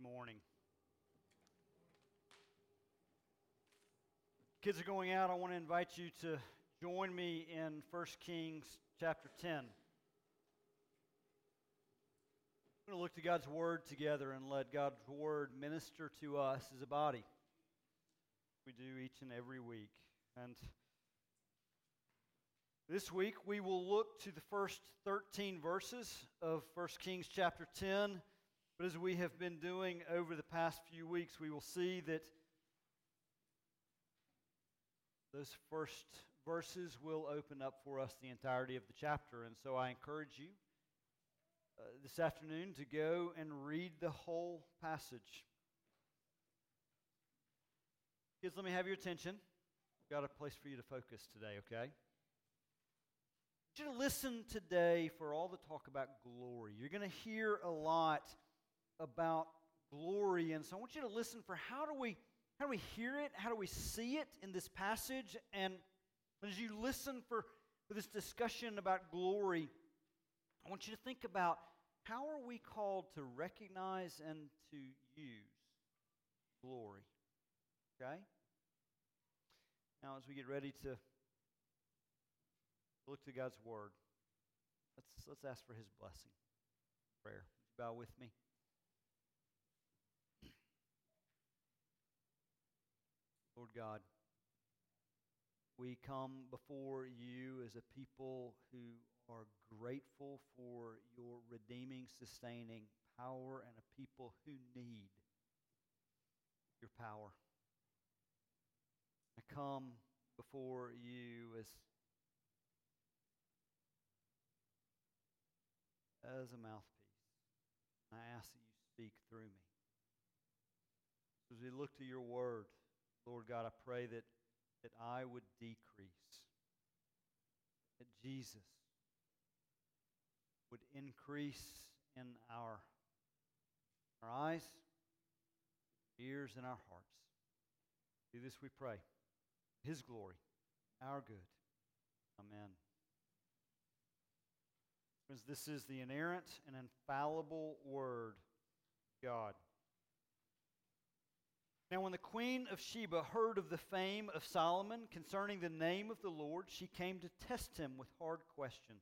Good morning. Kids are going out. I want to invite you to join me in 1 Kings chapter 10. We're going to look to God's Word together and let God's Word minister to us as a body. We do each and every week. And this week we will look to the first 13 verses of 1 Kings chapter 10 but as we have been doing over the past few weeks, we will see that those first verses will open up for us the entirety of the chapter. And so I encourage you uh, this afternoon to go and read the whole passage. Kids, let me have your attention. I've got a place for you to focus today, okay? You to listen today for all the talk about glory. You're going to hear a lot about glory. And so I want you to listen for how do we how do we hear it? How do we see it in this passage? And as you listen for, for this discussion about glory, I want you to think about how are we called to recognize and to use glory? Okay? Now, as we get ready to look to God's Word, let's, let's ask for His blessing. Prayer. Bow with me? Lord God, we come before you as a people who are grateful for your redeeming, sustaining power and a people who need your power. I come before you as as a mouthpiece. I ask that you speak through me. As we look to your word, Lord God, I pray that, that I would decrease, that Jesus would increase in our, our eyes, ears, and our hearts. Do this, we pray. His glory, our good. Amen. Friends, this is the inerrant and infallible Word, God. Now, when the queen of Sheba heard of the fame of Solomon concerning the name of the Lord, she came to test him with hard questions.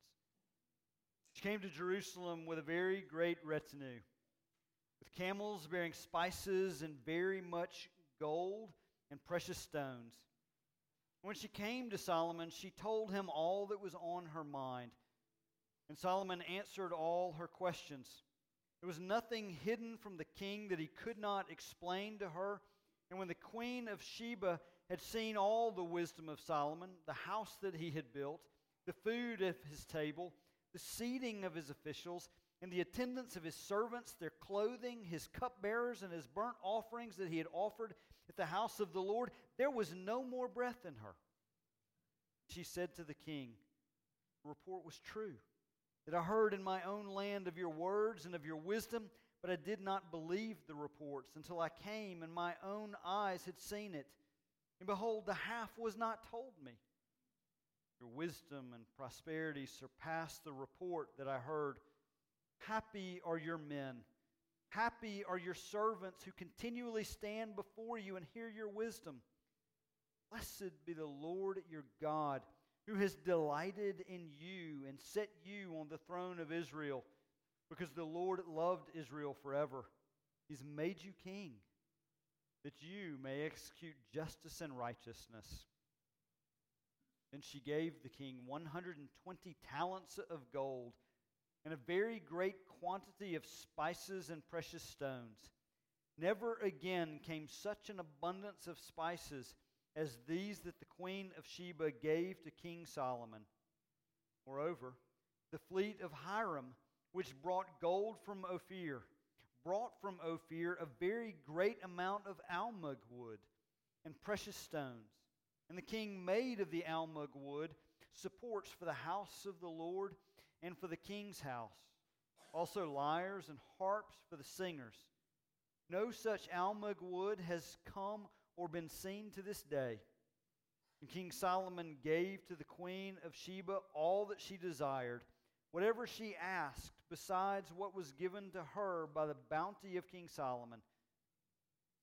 She came to Jerusalem with a very great retinue, with camels bearing spices and very much gold and precious stones. When she came to Solomon, she told him all that was on her mind. And Solomon answered all her questions. There was nothing hidden from the king that he could not explain to her and when the queen of Sheba had seen all the wisdom of Solomon, the house that he had built, the food at his table, the seating of his officials, and the attendance of his servants, their clothing, his cupbearers, and his burnt offerings that he had offered at the house of the Lord, there was no more breath in her. She said to the king, The report was true, that I heard in my own land of your words and of your wisdom but I did not believe the reports until I came and my own eyes had seen it. And behold, the half was not told me. Your wisdom and prosperity surpass the report that I heard. Happy are your men. Happy are your servants who continually stand before you and hear your wisdom. Blessed be the Lord your God, who has delighted in you and set you on the throne of Israel because the Lord loved Israel forever. He's made you king that you may execute justice and righteousness. Then she gave the king 120 talents of gold and a very great quantity of spices and precious stones. Never again came such an abundance of spices as these that the queen of Sheba gave to King Solomon. Moreover, the fleet of Hiram which brought gold from Ophir, brought from Ophir a very great amount of almug wood and precious stones. And the king made of the almug wood supports for the house of the Lord and for the king's house, also lyres and harps for the singers. No such almug wood has come or been seen to this day. And King Solomon gave to the queen of Sheba all that she desired, whatever she asked besides what was given to her by the bounty of King Solomon.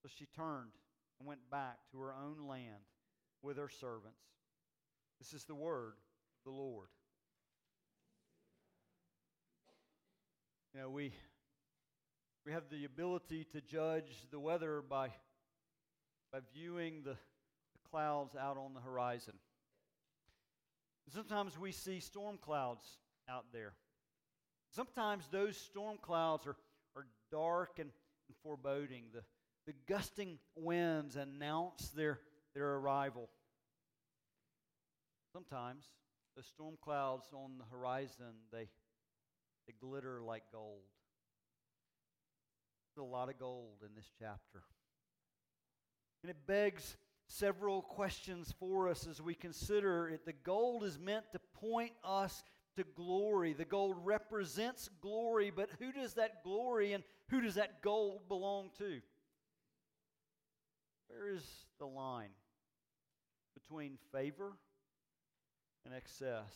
So she turned and went back to her own land with her servants. This is the word of the Lord. You know, we, we have the ability to judge the weather by, by viewing the, the clouds out on the horizon. Sometimes we see storm clouds out there. Sometimes those storm clouds are, are dark and, and foreboding. The, the gusting winds announce their, their arrival. Sometimes the storm clouds on the horizon, they, they glitter like gold. There's a lot of gold in this chapter. And it begs several questions for us as we consider it. The gold is meant to point us to glory. The gold represents glory, but who does that glory and who does that gold belong to? Where is the line between favor and excess?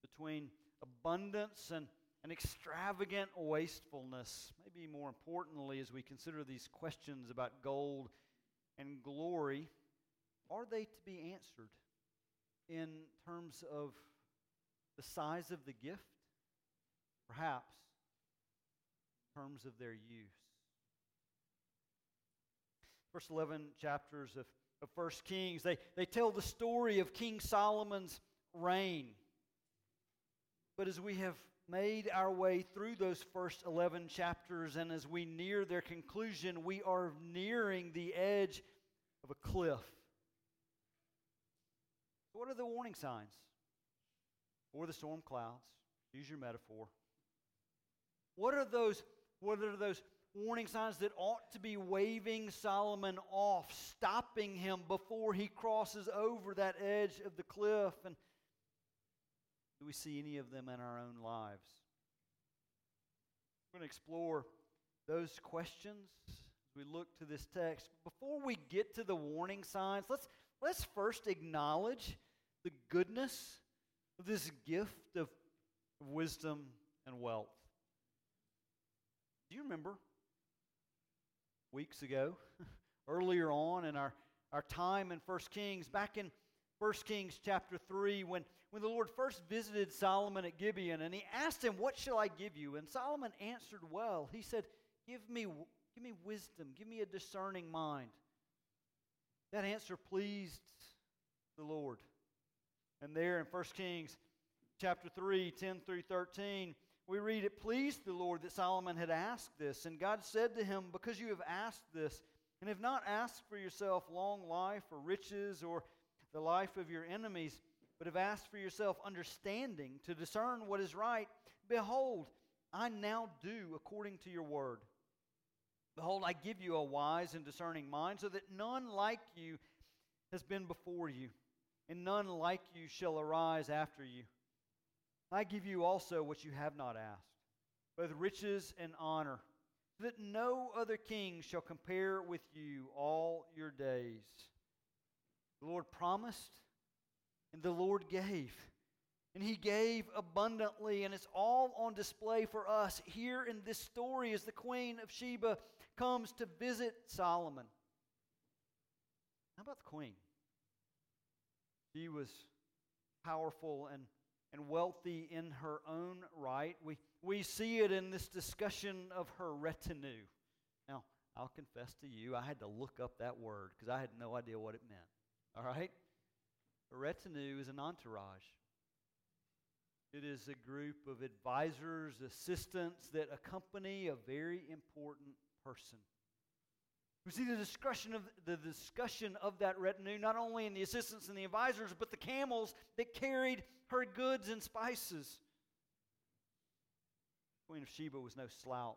Between abundance and, and extravagant wastefulness? Maybe more importantly, as we consider these questions about gold and glory, are they to be answered in terms of the size of the gift? Perhaps in terms of their use. First 11 chapters of, of 1 Kings, they, they tell the story of King Solomon's reign. But as we have made our way through those first 11 chapters, and as we near their conclusion, we are nearing the edge of a cliff. What are the warning signs? Or the storm clouds. Use your metaphor. What are those, what are those warning signs that ought to be waving Solomon off, stopping him before he crosses over that edge of the cliff? And do we see any of them in our own lives? We're going to explore those questions as we look to this text. Before we get to the warning signs, let's, let's first acknowledge the goodness this gift of wisdom and wealth. Do you remember weeks ago, earlier on in our, our time in 1 Kings, back in 1 Kings chapter 3, when, when the Lord first visited Solomon at Gibeon and he asked him, What shall I give you? And Solomon answered well. He said, Give me, give me wisdom, give me a discerning mind. That answer pleased the Lord. And there in 1 Kings chapter 3, 10 through 13, we read, It pleased the Lord that Solomon had asked this. And God said to him, Because you have asked this, and have not asked for yourself long life or riches or the life of your enemies, but have asked for yourself understanding to discern what is right, behold, I now do according to your word. Behold, I give you a wise and discerning mind, so that none like you has been before you and none like you shall arise after you. I give you also what you have not asked, both riches and honor, so that no other king shall compare with you all your days. The Lord promised, and the Lord gave. And he gave abundantly, and it's all on display for us here in this story as the Queen of Sheba comes to visit Solomon. How about the Queen? She was powerful and, and wealthy in her own right. We, we see it in this discussion of her retinue. Now, I'll confess to you, I had to look up that word because I had no idea what it meant. All right? A retinue is an entourage. It is a group of advisors, assistants that accompany a very important person. We see the discussion of the discussion of that retinue not only in the assistants and the advisors, but the camels that carried her goods and spices. Queen of Sheba was no slouch.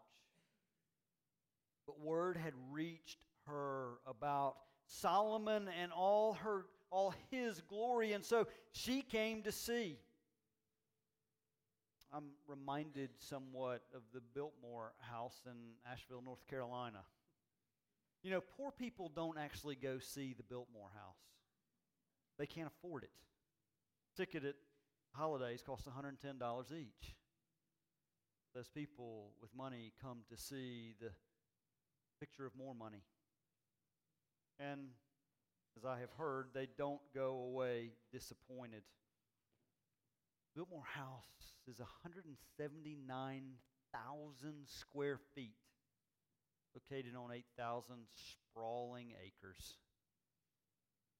But word had reached her about Solomon and all her all his glory, and so she came to see. I'm reminded somewhat of the Biltmore house in Asheville, North Carolina. You know, poor people don't actually go see the Biltmore House. They can't afford it. Ticket at holidays costs $110 each. those people with money come to see the picture of more money. And as I have heard, they don't go away disappointed. Biltmore House is 179,000 square feet, located on 8,000 sprawling acres.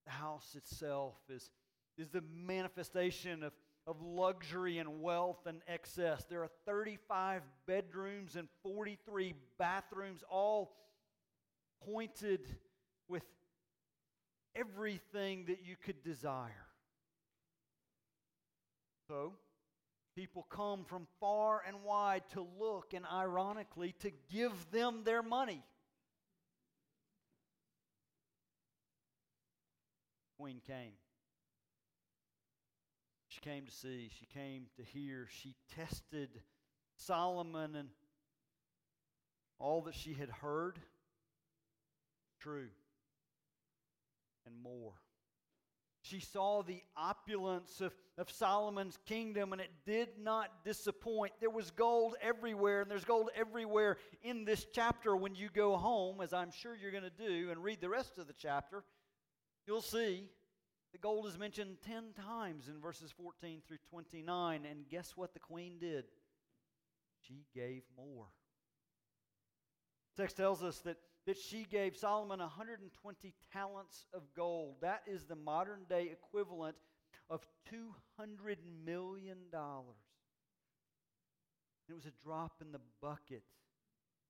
The house itself is, is the manifestation of, of luxury and wealth and excess. There are 35 bedrooms and 43 bathrooms, all pointed with everything that you could desire. So, people come from far and wide to look and, ironically, to give them their money. Queen came. She came to see, she came to hear, she tested Solomon and all that she had heard true and more. She saw the opulence of, of Solomon's kingdom, and it did not disappoint. There was gold everywhere, and there's gold everywhere in this chapter. When you go home, as I'm sure you're going to do, and read the rest of the chapter, you'll see the gold is mentioned 10 times in verses 14 through 29. And guess what the queen did? She gave more. Text tells us that that she gave Solomon 120 talents of gold. That is the modern day equivalent of $200 million. It was a drop in the bucket.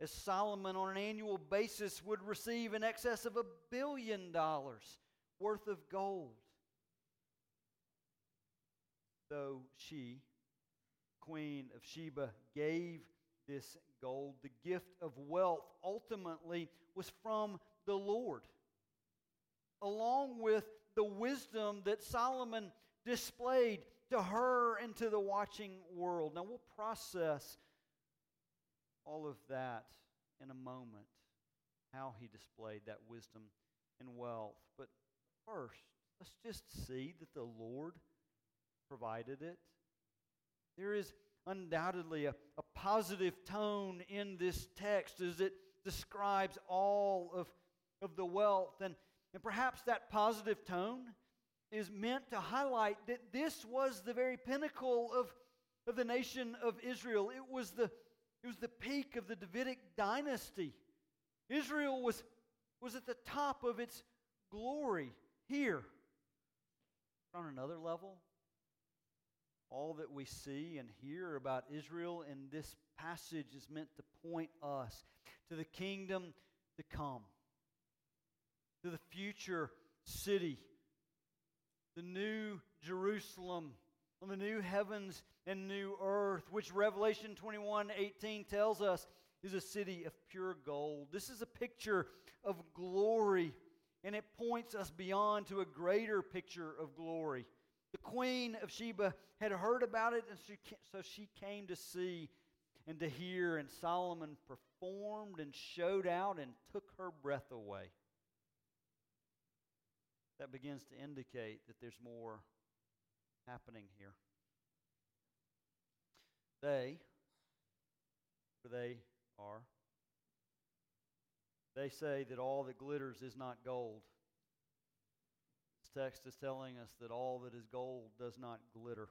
As Solomon, on an annual basis, would receive in excess of a billion dollars worth of gold. Though she, Queen of Sheba, gave this gold, the gift of wealth ultimately was from the Lord, along with the wisdom that Solomon displayed to her and to the watching world. Now, we'll process all of that in a moment, how he displayed that wisdom and wealth. But first, let's just see that the Lord provided it. There is undoubtedly a, a positive tone in this text as it describes all of, of the wealth. And, and perhaps that positive tone is meant to highlight that this was the very pinnacle of, of the nation of Israel. It was the, it was the peak of the Davidic dynasty. Israel was, was at the top of its glory here. On another level, all that we see and hear about Israel in this passage is meant to point us to the kingdom to come, to the future city, the new Jerusalem, on the new heavens and new earth, which Revelation 21 18 tells us is a city of pure gold. This is a picture of glory, and it points us beyond to a greater picture of glory. The queen of Sheba had heard about it, and so she came to see and to hear, and Solomon performed and showed out and took her breath away. That begins to indicate that there's more happening here. They, for they are, they say that all that glitters is not gold text is telling us that all that is gold does not glitter.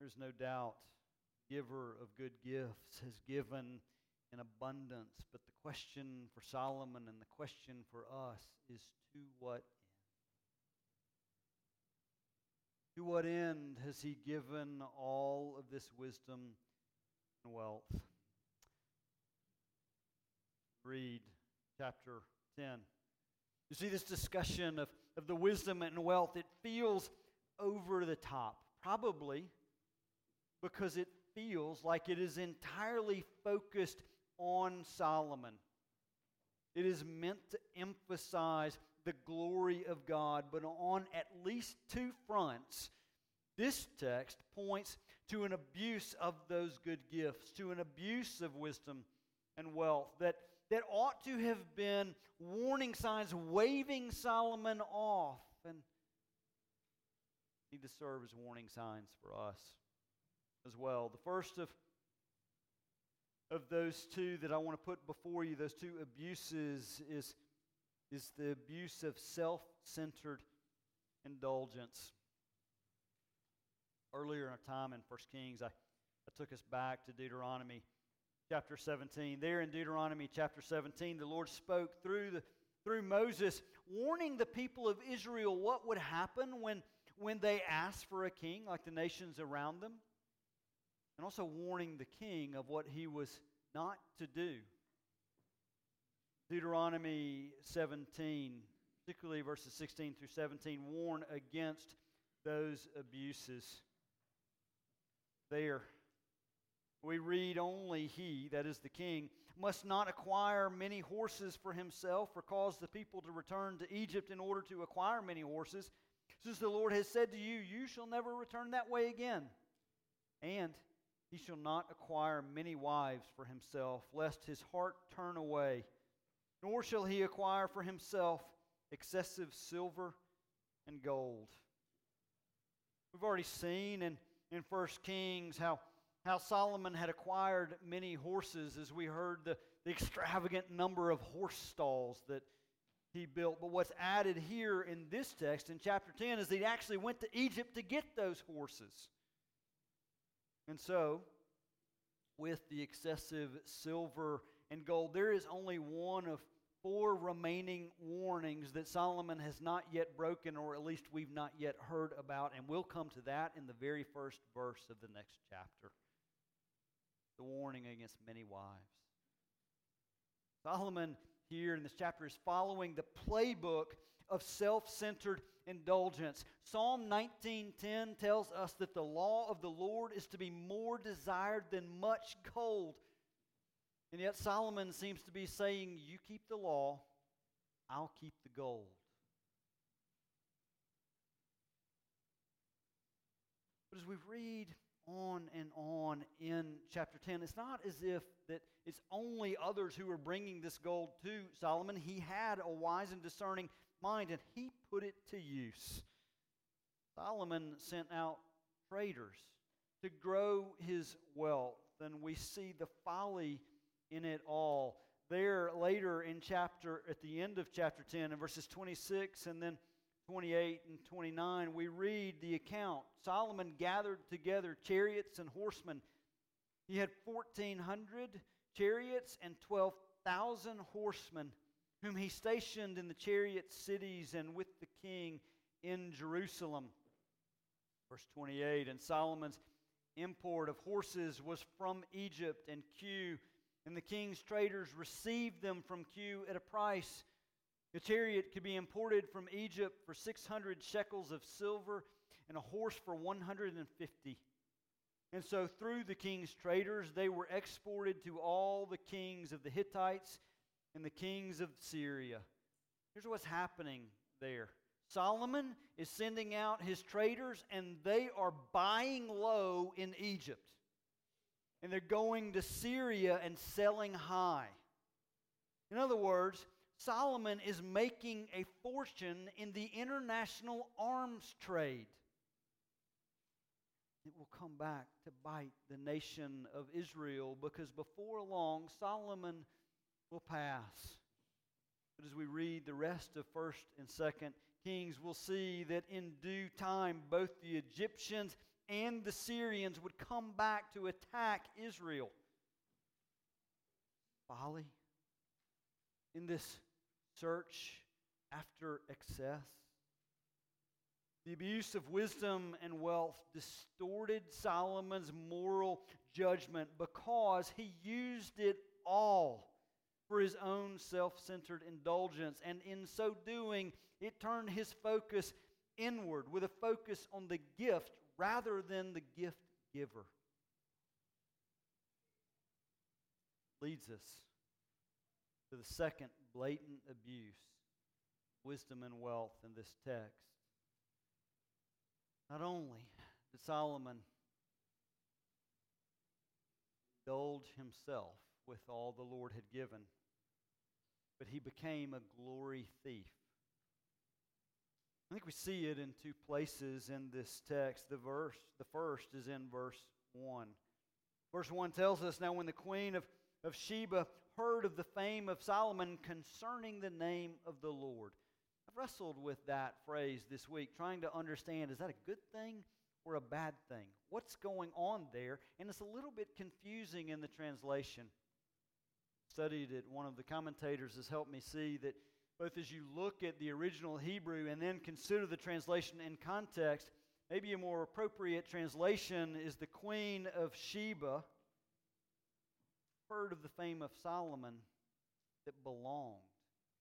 There's no doubt, giver of good gifts has given in abundance, but the question for Solomon and the question for us is to what end? To what end has he given all of this wisdom and wealth? Read chapter 10. You see, this discussion of, of the wisdom and wealth, it feels over the top, probably because it feels like it is entirely focused on Solomon. It is meant to emphasize the glory of God, but on at least two fronts, this text points to an abuse of those good gifts, to an abuse of wisdom and wealth that that ought to have been warning signs waving Solomon off and need to serve as warning signs for us as well. The first of, of those two that I want to put before you, those two abuses, is, is the abuse of self centered indulgence. Earlier in our time in 1 Kings, I, I took us back to Deuteronomy chapter 17. There in Deuteronomy chapter 17, the Lord spoke through, the, through Moses, warning the people of Israel what would happen when, when they asked for a king like the nations around them, and also warning the king of what he was not to do. Deuteronomy 17, particularly verses 16 through 17, warn against those abuses. There, we read only he, that is the king, must not acquire many horses for himself or cause the people to return to Egypt in order to acquire many horses, since the Lord has said to you, You shall never return that way again. And he shall not acquire many wives for himself, lest his heart turn away, nor shall he acquire for himself excessive silver and gold. We've already seen in, in 1 Kings how how Solomon had acquired many horses, as we heard the, the extravagant number of horse stalls that he built. But what's added here in this text, in chapter 10, is that he actually went to Egypt to get those horses. And so, with the excessive silver and gold, there is only one of four remaining warnings that Solomon has not yet broken, or at least we've not yet heard about. And we'll come to that in the very first verse of the next chapter the warning against many wives. Solomon here in this chapter is following the playbook of self-centered indulgence. Psalm 19:10 tells us that the law of the Lord is to be more desired than much gold. And yet Solomon seems to be saying, "You keep the law, I'll keep the gold." But as we read on and on in chapter 10. It's not as if that it's only others who are bringing this gold to Solomon. He had a wise and discerning mind, and he put it to use. Solomon sent out traders to grow his wealth, and we see the folly in it all. There later in chapter, at the end of chapter 10, in verses 26 and then 28 and 29, we read the account. Solomon gathered together chariots and horsemen. He had 1,400 chariots and 12,000 horsemen, whom he stationed in the chariot cities and with the king in Jerusalem. Verse 28 And Solomon's import of horses was from Egypt and Kue, and the king's traders received them from Kue at a price a chariot could be imported from Egypt for 600 shekels of silver and a horse for 150. And so, through the king's traders, they were exported to all the kings of the Hittites and the kings of Syria. Here's what's happening there Solomon is sending out his traders, and they are buying low in Egypt. And they're going to Syria and selling high. In other words, Solomon is making a fortune in the international arms trade. It will come back to bite the nation of Israel because before long Solomon will pass. But as we read the rest of 1st and 2nd Kings, we'll see that in due time both the Egyptians and the Syrians would come back to attack Israel. Folly in this search after excess. The abuse of wisdom and wealth distorted Solomon's moral judgment because he used it all for his own self centered indulgence. And in so doing, it turned his focus inward with a focus on the gift rather than the gift giver. Leads us to the second blatant abuse, wisdom and wealth in this text. Not only did Solomon indulge himself with all the Lord had given, but he became a glory thief. I think we see it in two places in this text. The verse, the first is in verse 1. Verse 1 tells us Now, when the queen of, of Sheba heard of the fame of Solomon concerning the name of the Lord, I've wrestled with that phrase this week, trying to understand is that a good thing or a bad thing? What's going on there? And it's a little bit confusing in the translation. Studied it, one of the commentators has helped me see that both as you look at the original Hebrew and then consider the translation in context, maybe a more appropriate translation is the Queen of Sheba heard of the fame of Solomon that belonged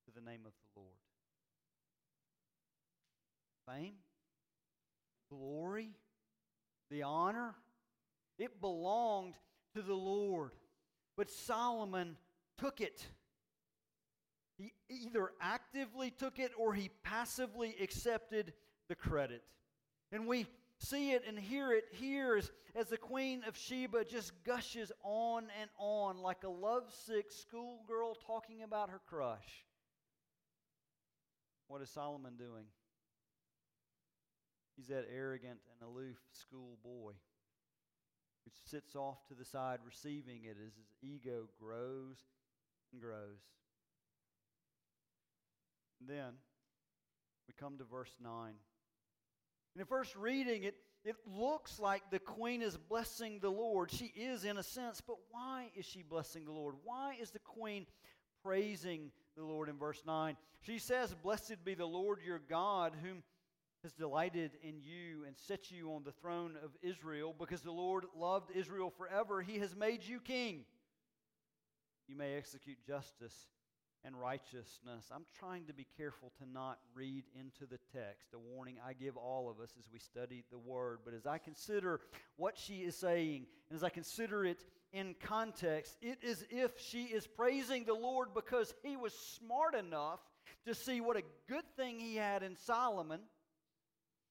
to the name of the Lord. Fame, glory, the honor, it belonged to the Lord. But Solomon took it. He either actively took it or he passively accepted the credit. And we see it and hear it here as, as the Queen of Sheba just gushes on and on like a lovesick schoolgirl talking about her crush. What is Solomon doing? He's that arrogant and aloof schoolboy who sits off to the side receiving it as his ego grows and grows. And then we come to verse 9. In the first reading, it, it looks like the queen is blessing the Lord. She is in a sense, but why is she blessing the Lord? Why is the queen praising the Lord in verse 9? She says, Blessed be the Lord your God, whom has delighted in you and set you on the throne of Israel because the Lord loved Israel forever. He has made you king. You may execute justice and righteousness. I'm trying to be careful to not read into the text, a warning I give all of us as we study the Word. But as I consider what she is saying, and as I consider it in context, it is if she is praising the Lord because he was smart enough to see what a good thing he had in Solomon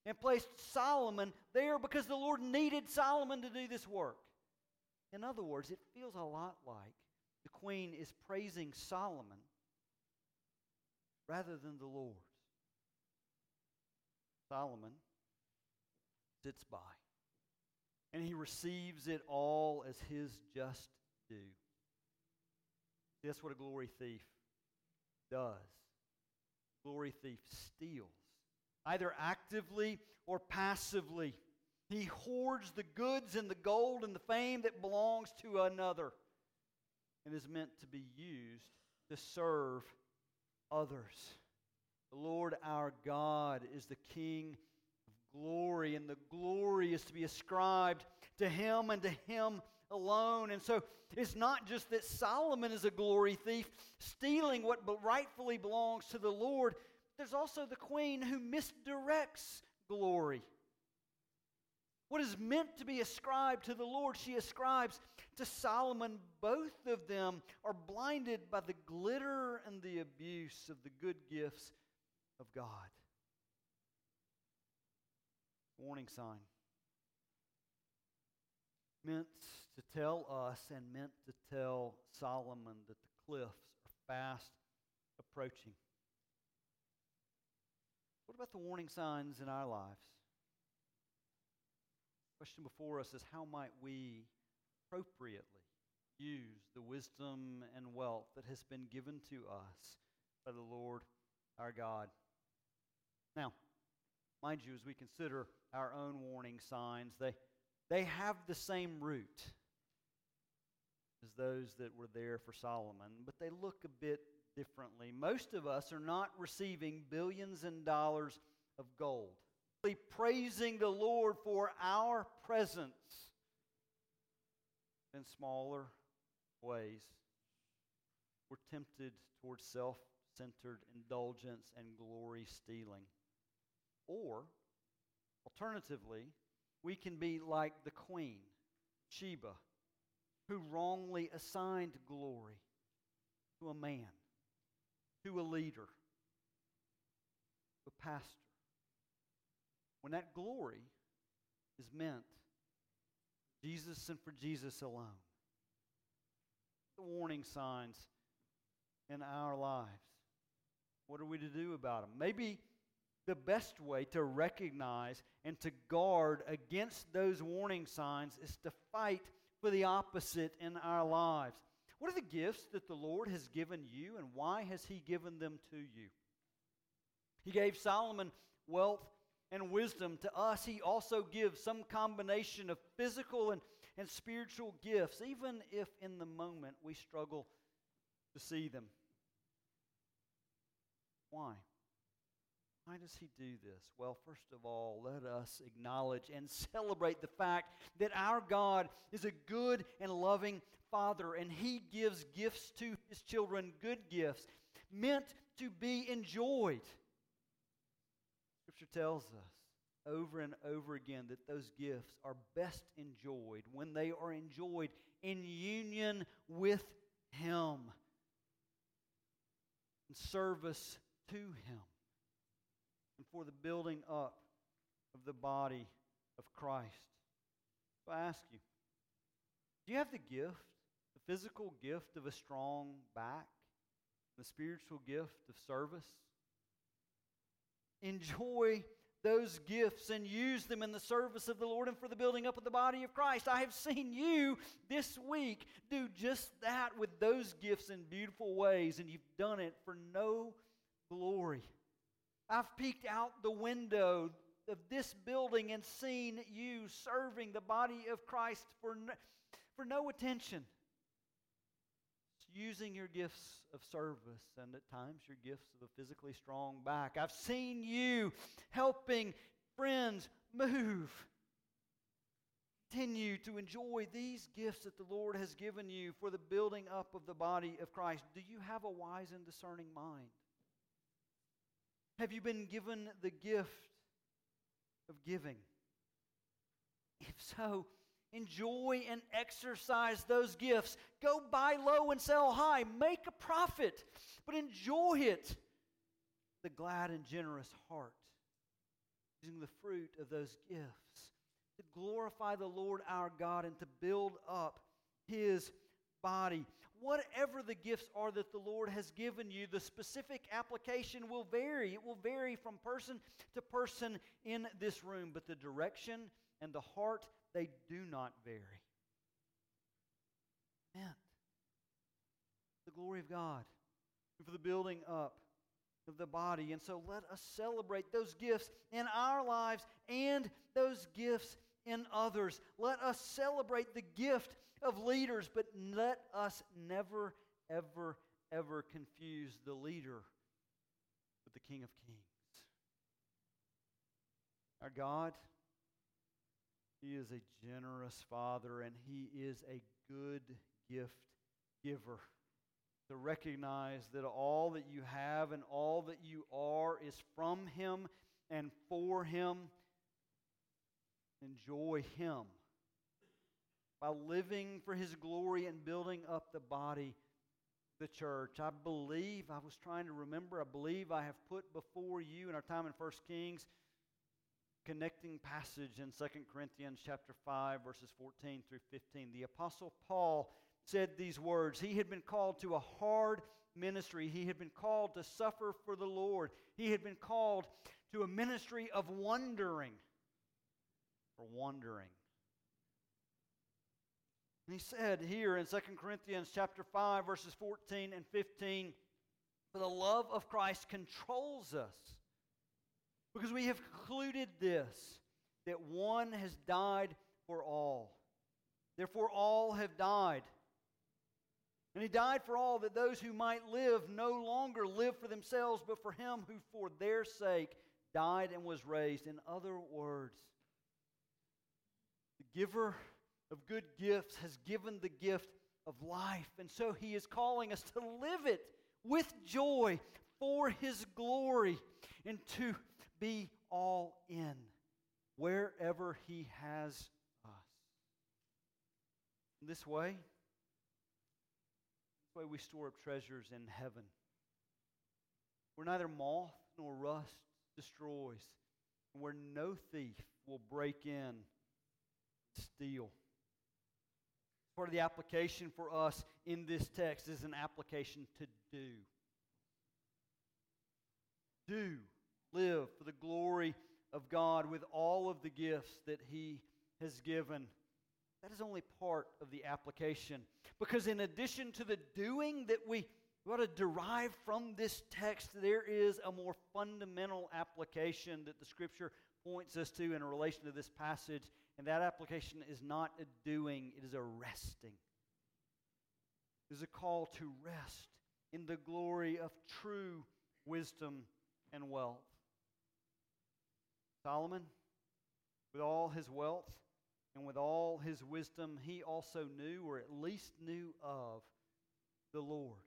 and placed Solomon there because the Lord needed Solomon to do this work. In other words, it feels a lot like the queen is praising Solomon rather than the Lord. Solomon sits by and he receives it all as his just due. That's what a glory thief does. Glory thief steals either actively or passively. He hoards the goods and the gold and the fame that belongs to another and is meant to be used to serve others. The Lord our God is the King of glory, and the glory is to be ascribed to Him and to Him alone. And so it's not just that Solomon is a glory thief, stealing what rightfully belongs to the Lord, there's also the queen who misdirects glory. What is meant to be ascribed to the Lord, she ascribes to Solomon. Both of them are blinded by the glitter and the abuse of the good gifts of God. Warning sign. Meant to tell us and meant to tell Solomon that the cliffs are fast approaching. What about the warning signs in our lives? Question before us is how might we appropriately use the wisdom and wealth that has been given to us by the Lord our God? Now, mind you, as we consider our own warning signs, they, they have the same root as those that were there for Solomon, but they look a bit differently. Most of us are not receiving billions and dollars of gold. Praising the Lord for our presence in smaller ways. We're tempted towards self centered indulgence and glory stealing. Or, alternatively, we can be like the queen, Sheba, who wrongly assigned glory to a man to a leader, a pastor, when that glory is meant Jesus and for Jesus alone. The warning signs in our lives. What are we to do about them? Maybe, the best way to recognize and to guard against those warning signs is to fight for the opposite in our lives. What are the gifts that the Lord has given you, and why has He given them to you? He gave Solomon wealth and wisdom. To us, He also gives some combination of physical and, and spiritual gifts, even if in the moment we struggle to see them. Why? Why does he do this? Well, first of all, let us acknowledge and celebrate the fact that our God is a good and loving Father, and he gives gifts to his children, good gifts, meant to be enjoyed. Scripture tells us over and over again that those gifts are best enjoyed when they are enjoyed in union with him, in service to him and for the building up of the body of Christ. So I ask you, do you have the gift, the physical gift of a strong back, the spiritual gift of service? Enjoy those gifts and use them in the service of the Lord and for the building up of the body of Christ. I have seen you this week do just that with those gifts in beautiful ways, and you've done it for no glory. I've peeked out the window of this building and seen you serving the body of Christ for no, for no attention. Using your gifts of service and at times your gifts of a physically strong back. I've seen you helping friends move. Continue to enjoy these gifts that the Lord has given you for the building up of the body of Christ. Do you have a wise and discerning mind? Have you been given the gift of giving? If so, enjoy and exercise those gifts. Go buy low and sell high. Make a profit, but enjoy it. The glad and generous heart, using the fruit of those gifts to glorify the Lord our God and to build up his body whatever the gifts are that the Lord has given you, the specific application will vary. It will vary from person to person in this room, but the direction and the heart, they do not vary. Meant the glory of God for the building up of the body. And so let us celebrate those gifts in our lives and those gifts in others. Let us celebrate the gift of leaders, but let us never, ever, ever confuse the leader with the King of Kings. Our God, He is a generous Father, and He is a good gift giver. To recognize that all that you have and all that you are is from Him and for Him. Enjoy Him by living for his glory and building up the body, the church. I believe, I was trying to remember, I believe I have put before you in our time in 1 Kings connecting passage in 2 Corinthians chapter 5 verses 14 through 15. The apostle Paul said these words. He had been called to a hard ministry. He had been called to suffer for the Lord. He had been called to a ministry of wondering. For wandering. And he said here in 2 Corinthians chapter 5 verses 14 and 15, for the love of Christ controls us. Because we have concluded this that one has died for all. Therefore all have died. And he died for all that those who might live no longer live for themselves, but for him who for their sake died and was raised. In other words, the giver of good gifts has given the gift of life. And so he is calling us to live it with joy for his glory and to be all in wherever he has us. In this way, this way we store up treasures in heaven, where neither moth nor rust destroys, and where no thief will break in, steal. Part of the application for us in this text is an application to do. Do live for the glory of God with all of the gifts that He has given. That is only part of the application. Because in addition to the doing that we ought to derive from this text, there is a more fundamental application that the Scripture points us to in relation to this passage. And that application is not a doing, it is a resting. It is a call to rest in the glory of true wisdom and wealth. Solomon, with all his wealth and with all his wisdom, he also knew, or at least knew of, the Lord.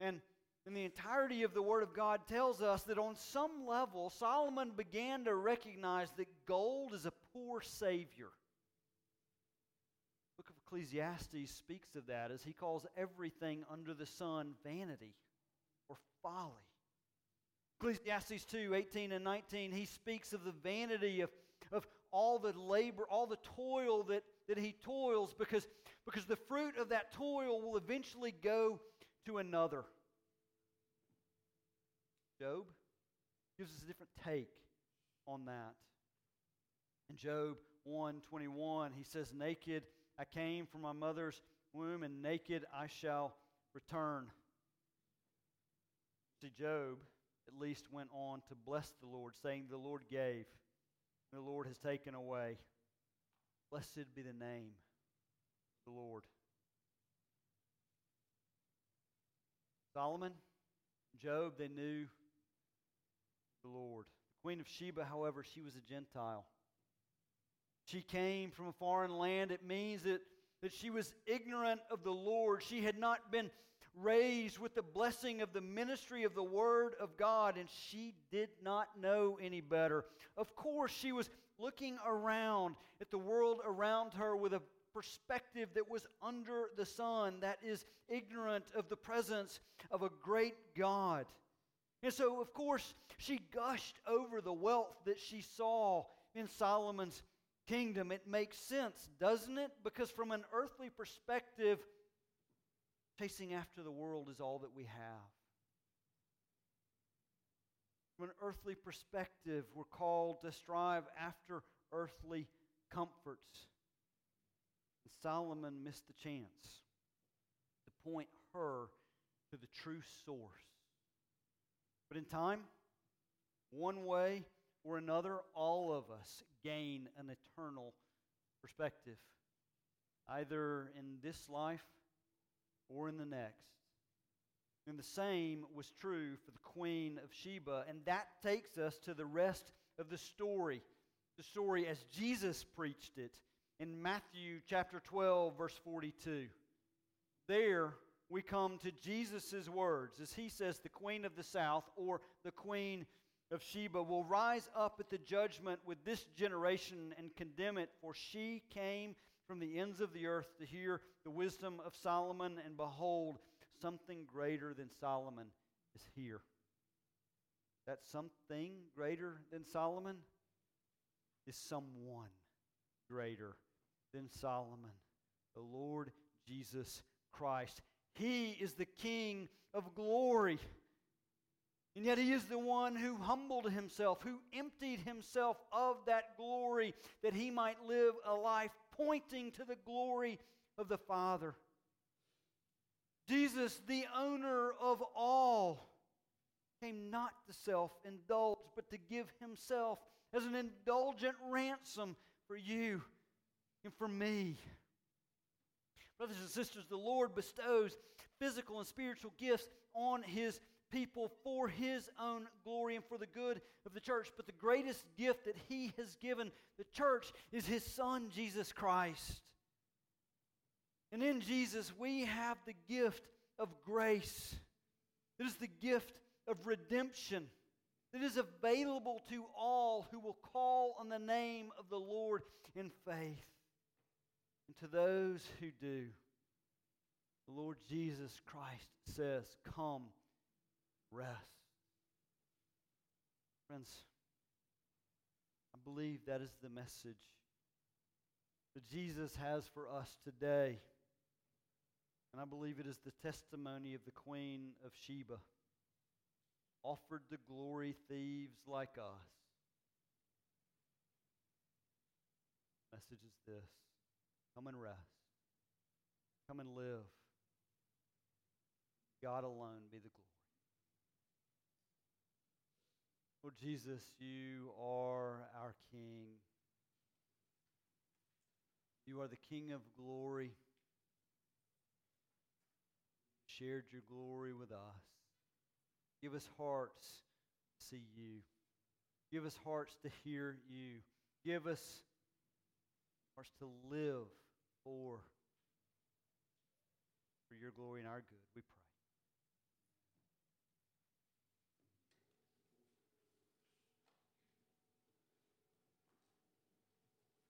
And, and the entirety of the Word of God tells us that on some level, Solomon began to recognize that gold is a poor Savior. The book of Ecclesiastes speaks of that as he calls everything under the sun vanity or folly. Ecclesiastes 2 18 and 19, he speaks of the vanity of, of all the labor, all the toil that, that he toils, because, because the fruit of that toil will eventually go to another. Job gives us a different take on that. In Job 121, he says, Naked I came from my mother's womb, and naked I shall return. See, Job at least went on to bless the Lord, saying, The Lord gave, the Lord has taken away. Blessed be the name of the Lord. Solomon, Job, they knew the Lord. The Queen of Sheba, however, she was a Gentile. She came from a foreign land. It means that, that she was ignorant of the Lord. She had not been raised with the blessing of the ministry of the Word of God, and she did not know any better. Of course, she was looking around at the world around her with a perspective that was under the sun, that is ignorant of the presence of a great God. And so, of course, she gushed over the wealth that she saw in Solomon's kingdom. It makes sense, doesn't it? Because from an earthly perspective, Chasing after the world is all that we have. From an earthly perspective, we're called to strive after earthly comforts. And Solomon missed the chance to point her to the true source. But in time, one way or another, all of us gain an eternal perspective, either in this life or in the next. And the same was true for the Queen of Sheba. And that takes us to the rest of the story. The story as Jesus preached it in Matthew chapter 12, verse 42. There we come to Jesus' words as he says, The Queen of the South, or the Queen of Sheba, will rise up at the judgment with this generation and condemn it, for she came from the ends of the earth to hear the wisdom of Solomon, and behold, something greater than Solomon is here. That something greater than Solomon is someone greater than Solomon, the Lord Jesus Christ. He is the King of glory. And yet, He is the one who humbled Himself, who emptied Himself of that glory that He might live a life pointing to the glory of the Father. Jesus, the owner of all, came not to self indulge, but to give himself as an indulgent ransom for you and for me. Brothers and sisters, the Lord bestows physical and spiritual gifts on his people for his own glory and for the good of the church. But the greatest gift that he has given the church is his son, Jesus Christ. And in Jesus, we have the gift of grace. It is the gift of redemption that is available to all who will call on the name of the Lord in faith. And to those who do, the Lord Jesus Christ says, Come rest. Friends, I believe that is the message that Jesus has for us today. And I believe it is the testimony of the Queen of Sheba. offered to glory thieves like us. Message is this come and rest, come and live. God alone be the glory. Lord Jesus, you are our King. You are the King of glory. Shared your glory with us. Give us hearts to see you. Give us hearts to hear you. Give us hearts to live for, for your glory and our good.